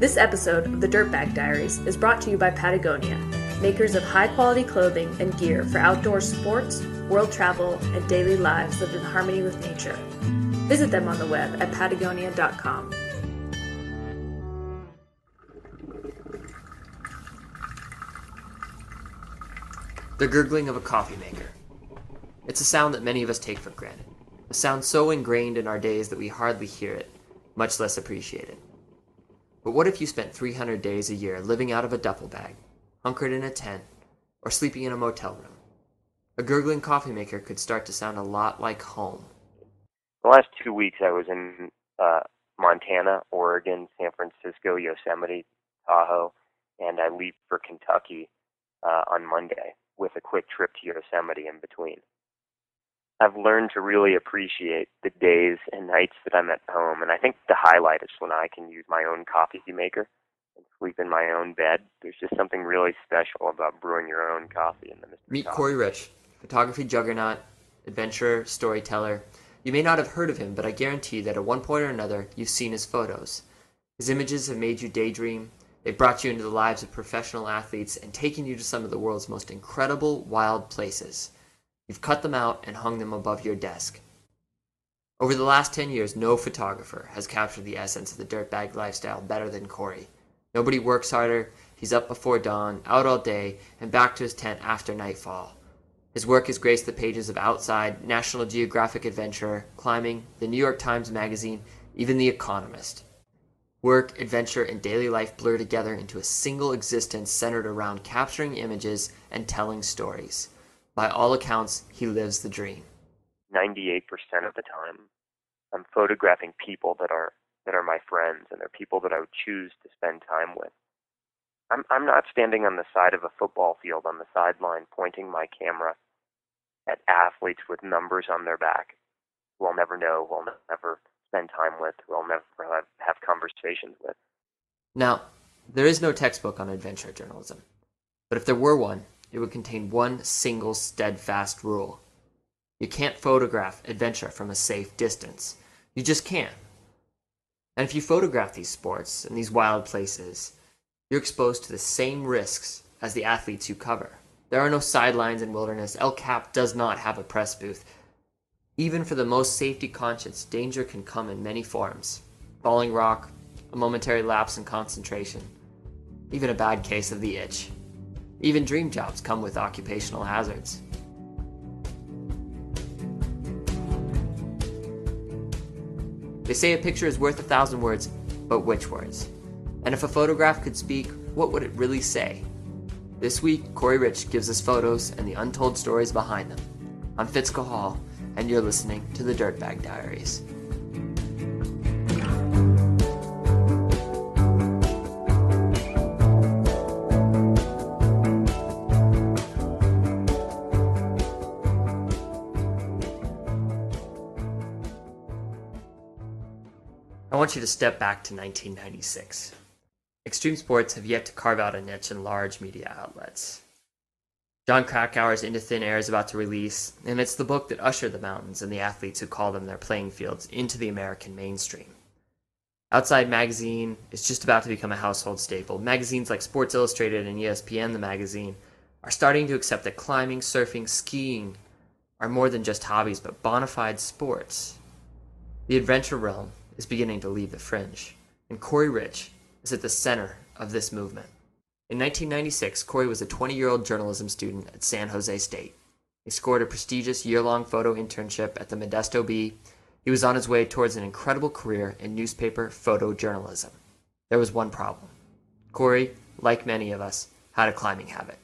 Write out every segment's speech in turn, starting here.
This episode of the Dirtbag Diaries is brought to you by Patagonia, makers of high quality clothing and gear for outdoor sports, world travel, and daily lives lived in harmony with nature. Visit them on the web at patagonia.com. The gurgling of a coffee maker. It's a sound that many of us take for granted. A sound so ingrained in our days that we hardly hear it, much less appreciate it. But what if you spent 300 days a year living out of a duffel bag, hunkered in a tent, or sleeping in a motel room? A gurgling coffee maker could start to sound a lot like home. The last two weeks I was in uh, Montana, Oregon, San Francisco, Yosemite, Tahoe, and I leave for Kentucky uh, on Monday with a quick trip to Yosemite in between. I've learned to really appreciate the days and nights that I'm at home, and I think the highlight is when I can use my own coffee maker and sleep in my own bed. There's just something really special about brewing your own coffee in the Mr. Meet Coffee. Corey Rich, photography juggernaut, adventurer, storyteller. You may not have heard of him, but I guarantee that at one point or another you've seen his photos. His images have made you daydream. They've brought you into the lives of professional athletes and taken you to some of the world's most incredible, wild places. You've cut them out and hung them above your desk. Over the last 10 years, no photographer has captured the essence of the dirtbag lifestyle better than Corey. Nobody works harder, he's up before dawn, out all day, and back to his tent after nightfall. His work has graced the pages of Outside, National Geographic Adventurer, Climbing, the New York Times Magazine, even The Economist. Work, adventure, and daily life blur together into a single existence centered around capturing images and telling stories. By all accounts, he lives the dream. 98% of the time, I'm photographing people that are that are my friends and they're people that I would choose to spend time with. I'm I'm not standing on the side of a football field on the sideline pointing my camera at athletes with numbers on their back who I'll never know, who I'll never spend time with, who I'll never have, have conversations with. Now, there is no textbook on adventure journalism, but if there were one, it would contain one single steadfast rule. You can't photograph adventure from a safe distance. You just can't. And if you photograph these sports and these wild places, you're exposed to the same risks as the athletes you cover. There are no sidelines in wilderness. El Cap does not have a press booth. Even for the most safety conscious, danger can come in many forms falling rock, a momentary lapse in concentration, even a bad case of the itch. Even dream jobs come with occupational hazards. They say a picture is worth a thousand words, but which words? And if a photograph could speak, what would it really say? This week, Corey Rich gives us photos and the untold stories behind them. I'm Fitz Cahall, and you're listening to the Dirtbag Diaries. Want you to step back to 1996. Extreme sports have yet to carve out a niche in large media outlets. Jon Krakauer's Into Thin Air is about to release, and it's the book that ushered the mountains and the athletes who call them their playing fields into the American mainstream. Outside Magazine is just about to become a household staple. Magazines like Sports Illustrated and ESPN the magazine are starting to accept that climbing, surfing, skiing are more than just hobbies but bona fide sports. The adventure realm is beginning to leave the fringe, and Corey Rich is at the center of this movement. In 1996, Corey was a 20 year old journalism student at San Jose State. He scored a prestigious year long photo internship at the Modesto Bee. He was on his way towards an incredible career in newspaper photojournalism. There was one problem. Corey, like many of us, had a climbing habit.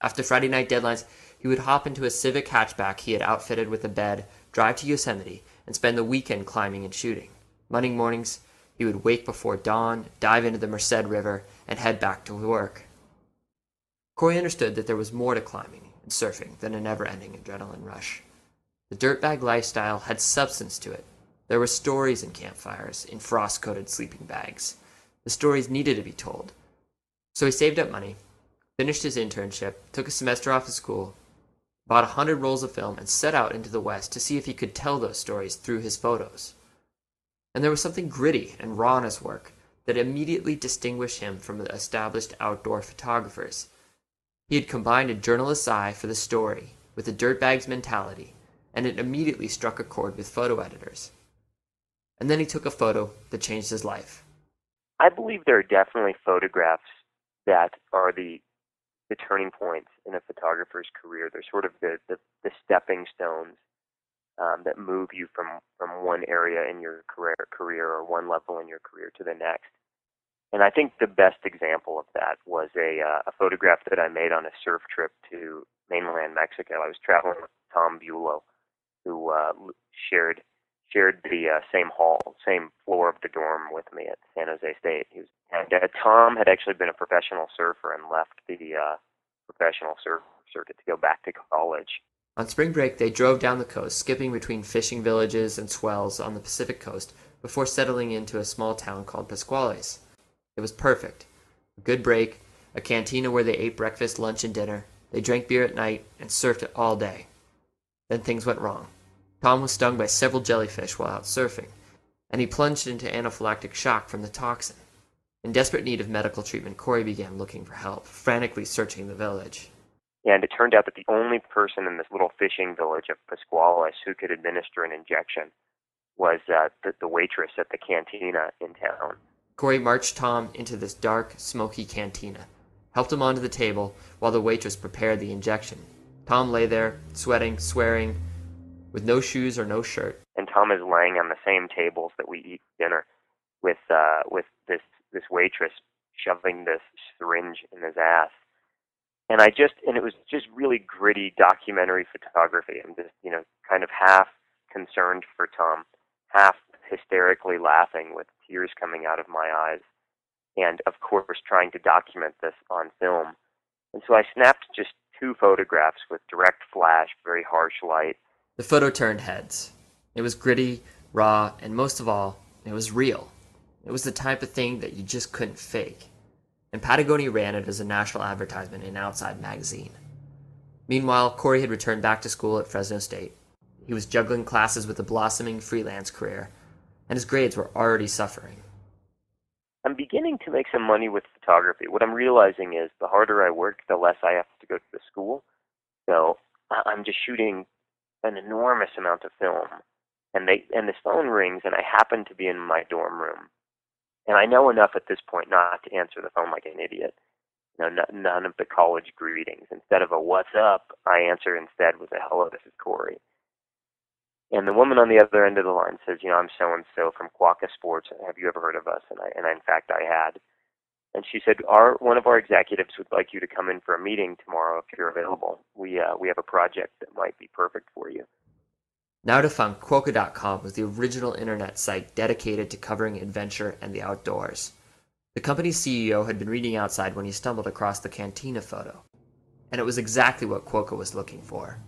After Friday night deadlines, he would hop into a Civic hatchback he had outfitted with a bed, drive to Yosemite, and spend the weekend climbing and shooting. Monday mornings, he would wake before dawn, dive into the Merced River, and head back to work. Corey understood that there was more to climbing and surfing than a never ending adrenaline rush. The dirtbag lifestyle had substance to it. There were stories in campfires, in frost coated sleeping bags. The stories needed to be told. So he saved up money, finished his internship, took a semester off of school, bought a hundred rolls of film, and set out into the West to see if he could tell those stories through his photos. And there was something gritty and raw in his work that immediately distinguished him from the established outdoor photographers. He had combined a journalist's eye for the story with a dirtbag's mentality, and it immediately struck a chord with photo editors. And then he took a photo that changed his life. I believe there are definitely photographs that are the the turning points in a photographer's career. They're sort of the the, the stepping stones um, that move you from from one area in your career career or one level in your career to the next. And I think the best example of that was a uh, a photograph that I made on a surf trip to mainland Mexico. I was traveling with Tom Bulow, who uh, shared shared the uh, same hall, same floor of the dorm with me at San Jose State. He was, and uh, Tom had actually been a professional surfer and left the uh, professional surf circuit to go back to college. On spring break, they drove down the coast, skipping between fishing villages and swells on the Pacific coast before settling into a small town called Pascuales. It was perfect. A good break, a cantina where they ate breakfast, lunch, and dinner. They drank beer at night and surfed it all day. Then things went wrong. Tom was stung by several jellyfish while out surfing, and he plunged into anaphylactic shock from the toxin. In desperate need of medical treatment, Corey began looking for help, frantically searching the village. And it turned out that the only person in this little fishing village of Pascuales who could administer an injection was uh, the, the waitress at the cantina in town. Corey marched Tom into this dark, smoky cantina, helped him onto the table while the waitress prepared the injection. Tom lay there, sweating, swearing, with no shoes or no shirt. And Tom is laying on the same tables that we eat dinner with uh, with this this waitress shoving this syringe in his ass. And I just and it was just really gritty documentary photography. I'm just you know kind of half concerned for Tom, half hysterically laughing with tears coming out of my eyes, and of course trying to document this on film. And so I snapped just two photographs with direct flash, very harsh light, the photo turned heads. It was gritty, raw, and most of all, it was real. It was the type of thing that you just couldn't fake. And Patagonia ran it as a national advertisement in Outside magazine. Meanwhile, Corey had returned back to school at Fresno State. He was juggling classes with a blossoming freelance career, and his grades were already suffering. I'm beginning to make some money with photography. What I'm realizing is the harder I work, the less I have to go to the school. So I'm just shooting an enormous amount of film, and they and the phone rings, and I happen to be in my dorm room, and I know enough at this point not to answer the phone like an idiot. You know, none of the college greetings. Instead of a "What's up," I answer instead with a "Hello, this is Corey." And the woman on the other end of the line says, "You know, I'm so and so from Quokka Sports. Have you ever heard of us?" And I, and in fact, I had. And she said, "Our one of our executives would like you to come in for a meeting tomorrow if you're available. We uh, we have a project that might be perfect for you." Now defunct Quokka.com was the original internet site dedicated to covering adventure and the outdoors. The company's CEO had been reading outside when he stumbled across the cantina photo, and it was exactly what Quokka was looking for.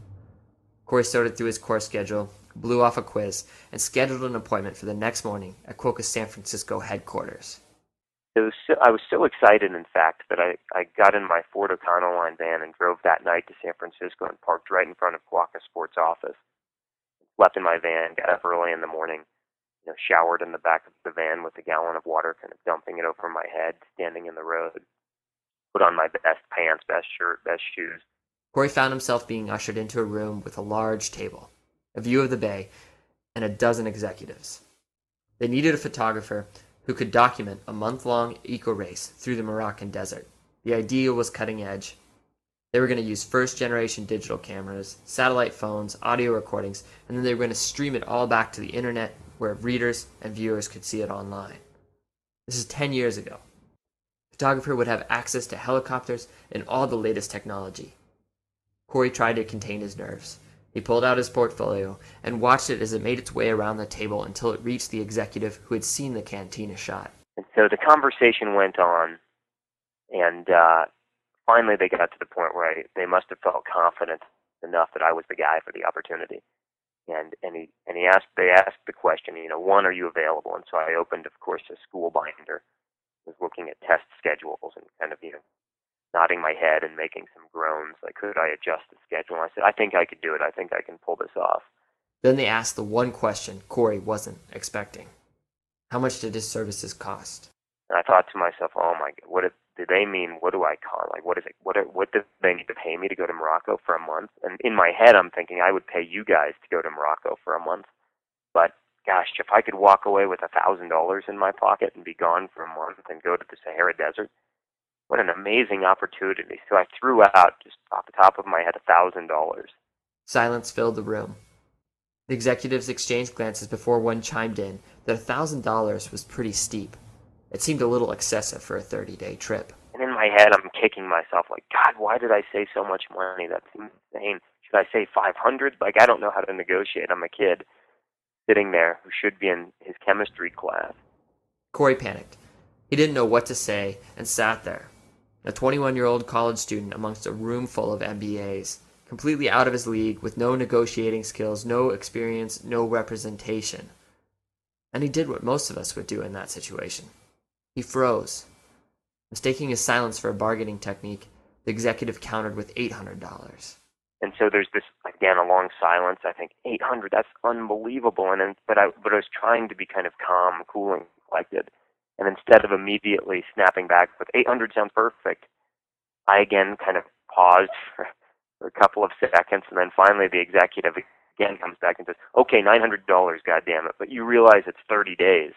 Corey sorted through his course schedule, blew off a quiz, and scheduled an appointment for the next morning at Quokka's San Francisco headquarters it was so, I was so excited, in fact, that I, I got in my Ford Econoline van and drove that night to San Francisco and parked right in front of Quokka Sports office. Slept in my van, got up early in the morning, you know, showered in the back of the van with a gallon of water, kind of dumping it over my head, standing in the road. Put on my best pants, best shirt, best shoes. Corey found himself being ushered into a room with a large table, a view of the bay, and a dozen executives. They needed a photographer who could document a month long eco race through the Moroccan desert. The idea was cutting edge. They were going to use first generation digital cameras, satellite phones, audio recordings, and then they were going to stream it all back to the internet where readers and viewers could see it online. This is 10 years ago. The photographer would have access to helicopters and all the latest technology. Corey tried to contain his nerves. He pulled out his portfolio and watched it as it made its way around the table until it reached the executive who had seen the cantina shot. And so the conversation went on, and uh, finally they got to the point where I, they must have felt confident enough that I was the guy for the opportunity. And and he and he asked they asked the question, you know, one, are you available? And so I opened, of course, a school binder, was looking at test schedules and kind of you know nodding my head and making some groans. Like, could I adjust the schedule? And I said, I think I could do it. I think I can pull this off. Then they asked the one question Corey wasn't expecting How much did his services cost? And I thought to myself, oh my god, what do they mean? What do I call? Like, what is it? What what do they need to pay me to go to Morocco for a month? And in my head, I'm thinking I would pay you guys to go to Morocco for a month. But gosh, if I could walk away with a thousand dollars in my pocket and be gone for a month and go to the Sahara Desert, what an amazing opportunity. So I threw out just off the top of my head a thousand dollars. Silence filled the room. The executives exchanged glances before one chimed in that a thousand dollars was pretty steep. It seemed a little excessive for a 30 day trip. And in my head, I'm kicking myself like, God, why did I say so much money? That's insane. Should I say 500? Like, I don't know how to negotiate. I'm a kid sitting there who should be in his chemistry class. Corey panicked. He didn't know what to say and sat there, a 21 year old college student amongst a room full of MBAs, completely out of his league with no negotiating skills, no experience, no representation. And he did what most of us would do in that situation. He froze. Mistaking his silence for a bargaining technique, the executive countered with $800. And so there's this again a long silence. I think 800. That's unbelievable. And then, but I but I was trying to be kind of calm, cool, and collected. And instead of immediately snapping back with 800 sounds perfect, I again kind of paused for, for a couple of seconds, and then finally the executive again comes back and says, "Okay, $900, God damn it!" But you realize it's 30 days.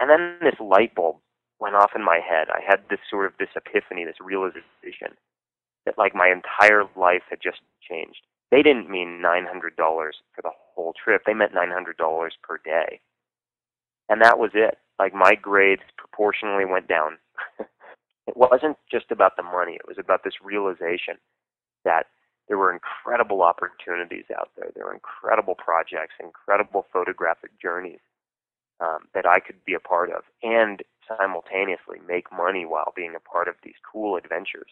And then this light bulb went off in my head. I had this sort of this epiphany, this realization that like my entire life had just changed. They didn't mean $900 for the whole trip. They meant $900 per day. And that was it. Like my grades proportionally went down. it wasn't just about the money. It was about this realization that there were incredible opportunities out there. There were incredible projects, incredible photographic journeys um, that I could be a part of and simultaneously make money while being a part of these cool adventures.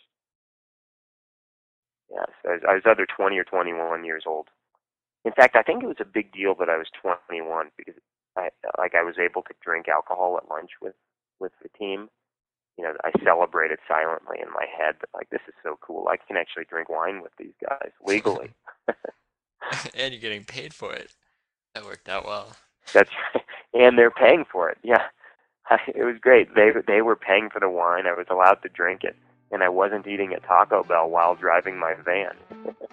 Yes, I was, I was either 20 or 21 years old. In fact, I think it was a big deal that I was 21 because I like I was able to drink alcohol at lunch with with the team. You know, I celebrated silently in my head that like this is so cool. I can actually drink wine with these guys legally. and you're getting paid for it. That worked out well. That's right. And they're paying for it. Yeah. It was great. They they were paying for the wine. I was allowed to drink it and I wasn't eating at Taco Bell while driving my van.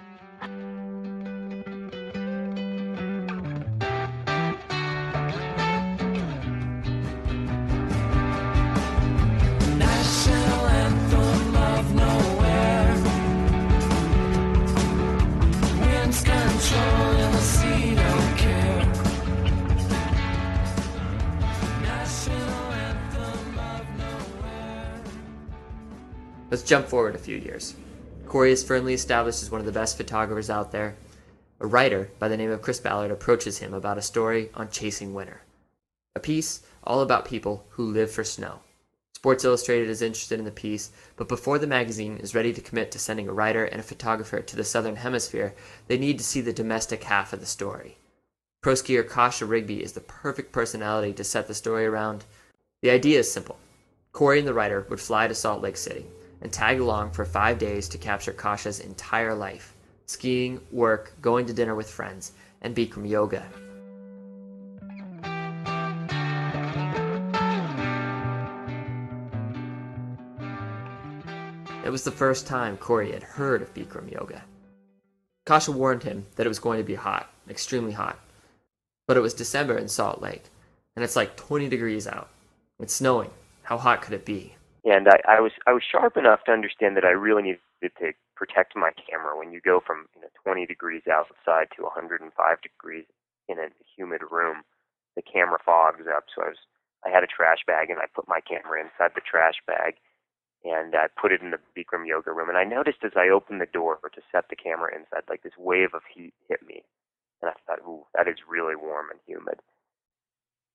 Let's jump forward a few years. Corey is firmly established as one of the best photographers out there. A writer by the name of Chris Ballard approaches him about a story on chasing winter. A piece all about people who live for snow. Sports Illustrated is interested in the piece, but before the magazine is ready to commit to sending a writer and a photographer to the southern hemisphere, they need to see the domestic half of the story. Pro skier Kasha Rigby is the perfect personality to set the story around. The idea is simple. Corey and the writer would fly to Salt Lake City and tag along for five days to capture Kasha's entire life skiing, work, going to dinner with friends, and Bikram yoga. It was the first time Corey had heard of Bikram yoga. Kasha warned him that it was going to be hot, extremely hot. But it was December in Salt Lake, and it's like 20 degrees out. It's snowing. How hot could it be? And I, I was I was sharp enough to understand that I really needed to protect my camera when you go from you know 20 degrees outside to 105 degrees in a humid room. The camera fogs up, so I was I had a trash bag and I put my camera inside the trash bag and I put it in the Bikram yoga room. And I noticed as I opened the door to set the camera inside, like this wave of heat hit me, and I thought, "Ooh, that is really warm and humid."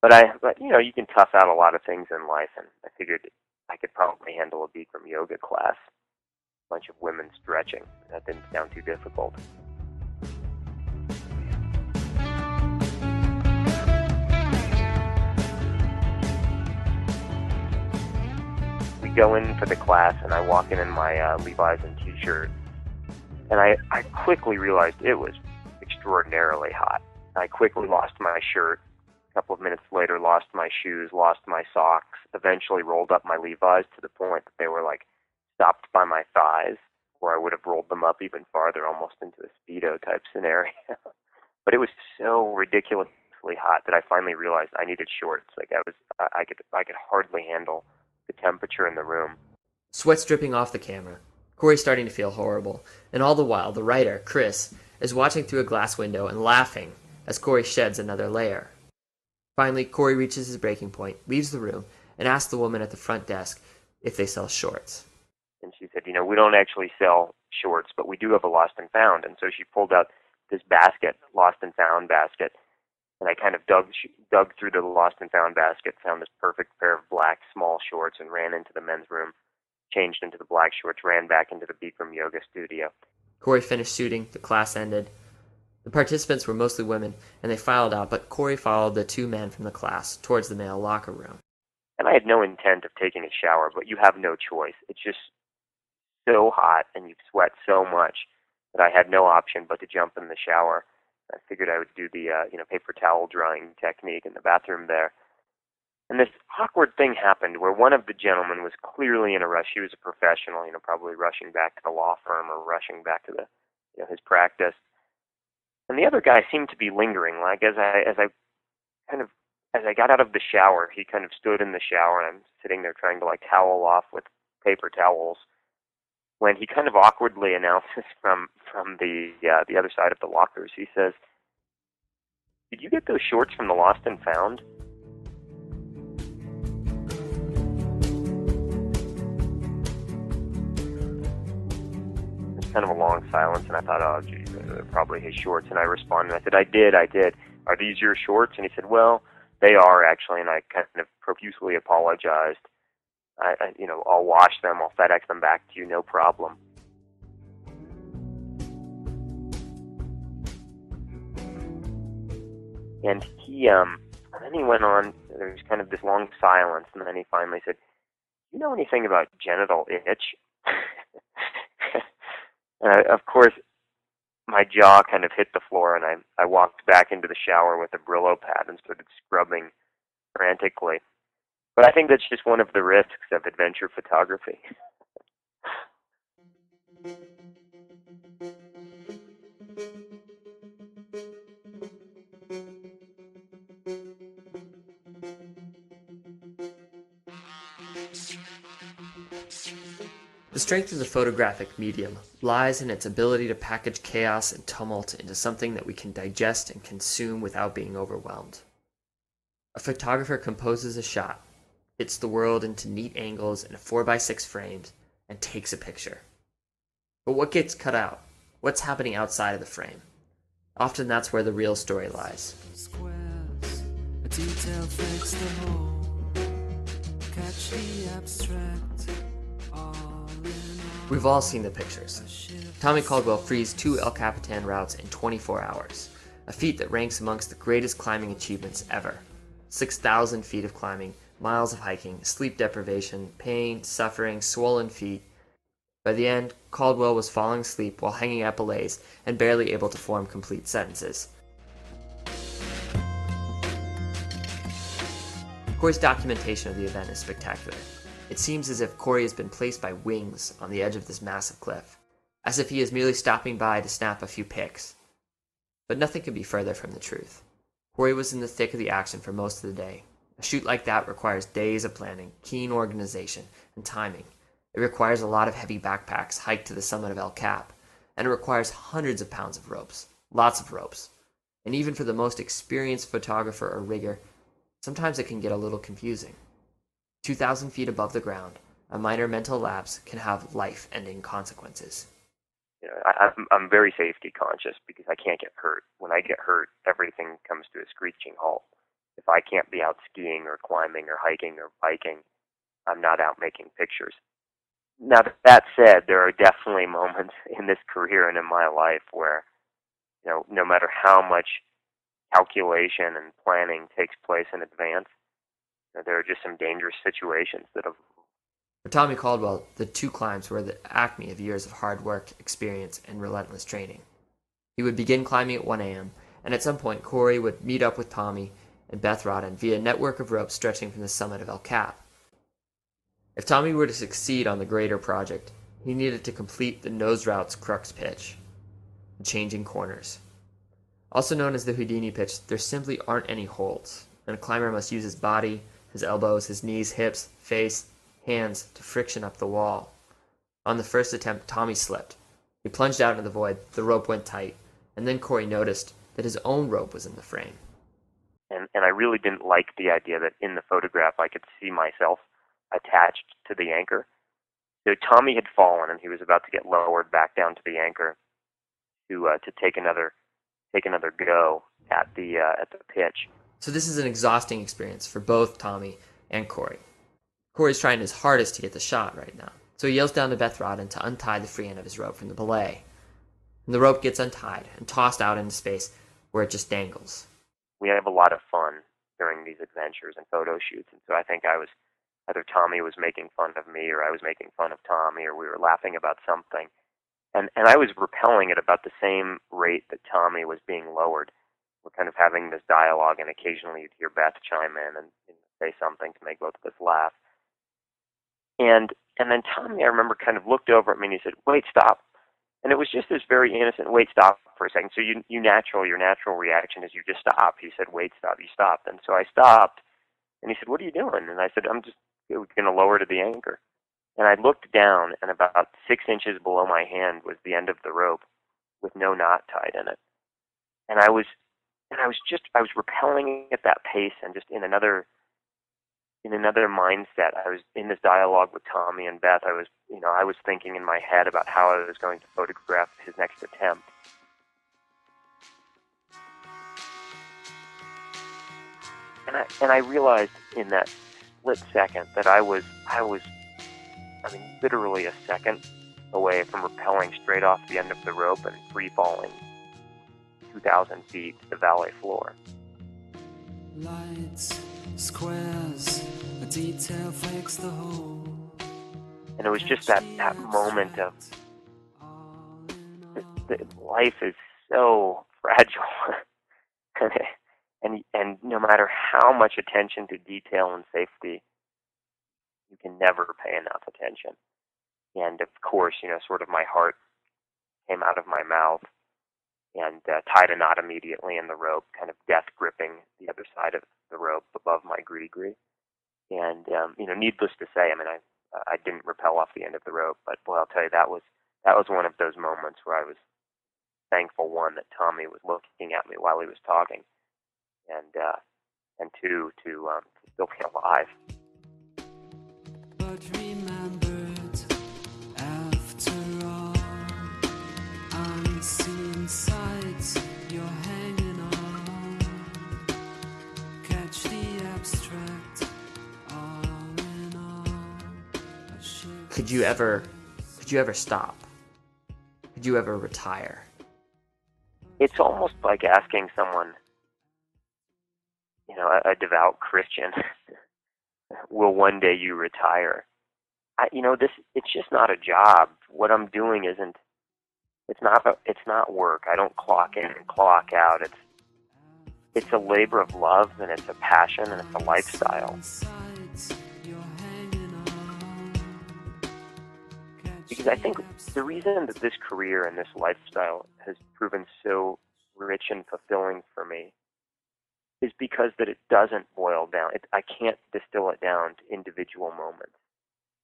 But I, but you know, you can tough out a lot of things in life, and I figured I could probably handle a Bikram yoga class. A bunch of women stretching. That didn't sound too difficult. We go in for the class, and I walk in in my uh, Levi's and t-shirt, and I, I quickly realized it was extraordinarily hot. I quickly lost my shirt, A couple of minutes later, lost my shoes, lost my socks, eventually rolled up my Levi's to the point that they were like stopped by my thighs, where I would have rolled them up even farther, almost into a Speedo type scenario. but it was so ridiculously hot that I finally realized I needed shorts. Like I was, I could, I could hardly handle the temperature in the room. Sweat's dripping off the camera. Corey's starting to feel horrible, and all the while, the writer, Chris, is watching through a glass window and laughing as Corey sheds another layer. Finally, Corey reaches his breaking point, leaves the room, and asks the woman at the front desk if they sell shorts. And she said, You know, we don't actually sell shorts, but we do have a lost and found. And so she pulled out this basket, lost and found basket. And I kind of dug dug through the lost and found basket, found this perfect pair of black small shorts, and ran into the men's room, changed into the black shorts, ran back into the Bikram yoga studio. Corey finished shooting, the class ended. The participants were mostly women, and they filed out, but Corey followed the two men from the class towards the male locker room. And I had no intent of taking a shower, but you have no choice. It's just so hot and you sweat so much that I had no option but to jump in the shower. I figured I would do the uh, you know paper towel drying technique in the bathroom there. And this awkward thing happened where one of the gentlemen was clearly in a rush. He was a professional, you know, probably rushing back to the law firm or rushing back to the you know his practice. And the other guy seemed to be lingering. Like as I as I kind of as I got out of the shower, he kind of stood in the shower and I'm sitting there trying to like towel off with paper towels when he kind of awkwardly announces from from the uh, the other side of the lockers. He says, "Did you get those shorts from the Lost and Found?" It's kind of a long silence, and I thought, "Oh, geez, uh, probably his shorts." And I responded, I said, "I did, I did. Are these your shorts?" And he said, "Well, they are actually." And I kind of profusely apologized. I, I, you know, I'll wash them, I'll FedEx them back to you, no problem. And he, um, and then he went on. There was kind of this long silence, and then he finally said, "You know anything about genital itch?" and I, of course, my jaw kind of hit the floor, and I I walked back into the shower with a Brillo pad and started scrubbing frantically. But I think that's just one of the risks of adventure photography. strength of the photographic medium lies in its ability to package chaos and tumult into something that we can digest and consume without being overwhelmed. A photographer composes a shot, fits the world into neat angles in a 4x6 frames, and takes a picture. But what gets cut out? What's happening outside of the frame? Often that's where the real story lies. Squares, We've all seen the pictures. Tommy Caldwell frees two El Capitan routes in 24 hours, a feat that ranks amongst the greatest climbing achievements ever. 6,000 feet of climbing miles of hiking, sleep deprivation, pain, suffering, swollen feet. By the end, Caldwell was falling asleep while hanging at belays and barely able to form complete sentences. Corey's documentation of the event is spectacular. It seems as if Corey has been placed by wings on the edge of this massive cliff, as if he is merely stopping by to snap a few pics. But nothing could be further from the truth. Corey was in the thick of the action for most of the day, a shoot like that requires days of planning, keen organization, and timing. It requires a lot of heavy backpacks hiked to the summit of El Cap, and it requires hundreds of pounds of ropes, lots of ropes. And even for the most experienced photographer or rigger, sometimes it can get a little confusing. 2,000 feet above the ground, a minor mental lapse can have life ending consequences. You know, I, I'm, I'm very safety conscious because I can't get hurt. When I get hurt, everything comes to a screeching halt if I can't be out skiing or climbing or hiking or biking, I'm not out making pictures. Now, that said, there are definitely moments in this career and in my life where, you know, no matter how much calculation and planning takes place in advance, there are just some dangerous situations that have. For Tommy Caldwell, the two climbs were the acme of years of hard work, experience, and relentless training. He would begin climbing at 1 a.m., and at some point, Corey would meet up with Tommy and Beth Rodden via a network of ropes stretching from the summit of El Cap. If Tommy were to succeed on the greater project, he needed to complete the nose route's crux pitch, the changing corners. Also known as the Houdini pitch, there simply aren't any holds, and a climber must use his body, his elbows, his knees, hips, face, hands to friction up the wall. On the first attempt, Tommy slipped. He plunged out into the void, the rope went tight, and then Corey noticed that his own rope was in the frame. And, and I really didn't like the idea that in the photograph I could see myself attached to the anchor. So Tommy had fallen and he was about to get lowered back down to the anchor to uh, to take another take another go at the uh, at the pitch. So this is an exhausting experience for both Tommy and Corey. Corey's trying his hardest to get the shot right now. So he yells down to Beth Rodden to untie the free end of his rope from the belay. And the rope gets untied and tossed out into space where it just dangles. We have a lot of fun during these adventures and photo shoots, and so I think I was either Tommy was making fun of me or I was making fun of Tommy or we were laughing about something. And and I was rappelling at about the same rate that Tommy was being lowered. We're kind of having this dialogue and occasionally you'd hear Beth chime in and, and say something to make both of us laugh. And and then Tommy I remember kind of looked over at me and he said, Wait, stop and it was just this very innocent wait stop for a second. So you you natural your natural reaction is you just stop. He said, Wait, stop, you stopped. And so I stopped and he said, What are you doing? And I said, I'm just gonna lower to the anchor. And I looked down, and about six inches below my hand was the end of the rope with no knot tied in it. And I was, and I was just, I was rappelling at that pace and just in another, in another mindset. I was in this dialogue with Tommy and Beth. I was, you know, I was thinking in my head about how I was going to photograph his next attempt. And I, and I realized in that split second that I was, I was I mean, literally a second away from rappelling straight off the end of the rope and free falling 2,000 feet to the valley floor. Lights, squares, a detail fix the whole. And it was just that, that moment of life is so fragile. and, and no matter how much attention to detail and safety you can never pay enough attention. And of course, you know, sort of my heart came out of my mouth and uh, tied a knot immediately in the rope, kind of death gripping the other side of the rope above my GriGri And um, you know, needless to say, I mean, I I didn't rappel off the end of the rope, but boy, I'll tell you that was that was one of those moments where I was thankful one that Tommy was looking at me while he was talking, and uh, and two to um, still be alive. Could you ever could you ever stop? Could you ever retire? It's almost like asking someone, you know, a, a devout Christian, will one day you retire? I, you know, this it's just not a job. What I'm doing isn't it's not it's not work. I don't clock in and clock out. It's it's a labor of love and it's a passion and it's a lifestyle. Because I think the reason that this career and this lifestyle has proven so rich and fulfilling for me is because that it doesn't boil down. It, I can't distill it down to individual moments.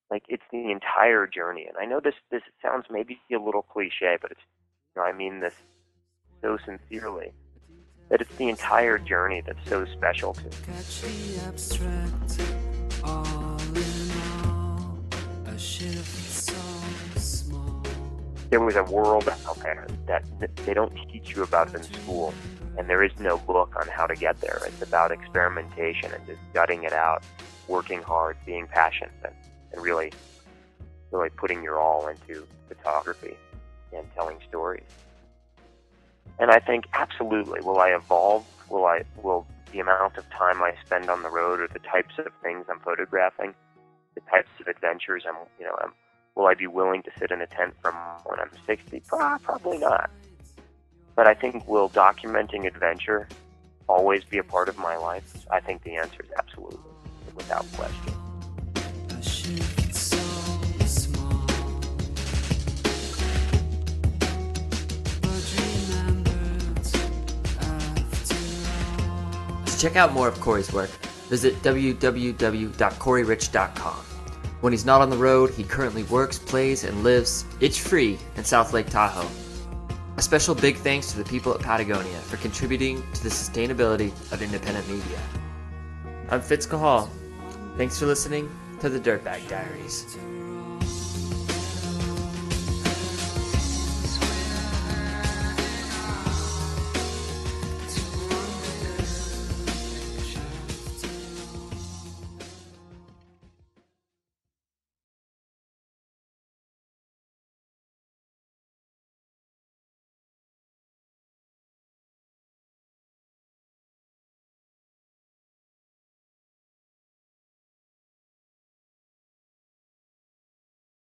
Like it's the entire journey. And I know this this sounds maybe a little cliche, but it's you know, I mean this so sincerely. That it's the entire journey that's so special to there was a world out there that they don't teach you about in school, and there is no book on how to get there. It's about experimentation and just gutting it out, working hard, being passionate, and really, really putting your all into photography and telling stories. And I think absolutely, will I evolve? Will I will the amount of time I spend on the road, or the types of things I'm photographing, the types of adventures I'm, you know, I'm, will I be willing to sit in a tent from when I'm 60? Probably not. But I think will documenting adventure always be a part of my life? I think the answer is absolutely, without question. To check out more of Corey's work, visit www.coreyrich.com. When he's not on the road, he currently works, plays, and lives itch free in South Lake Tahoe. A special big thanks to the people at Patagonia for contributing to the sustainability of independent media. I'm Fitz Cahall. Thanks for listening to the Dirtbag Diaries.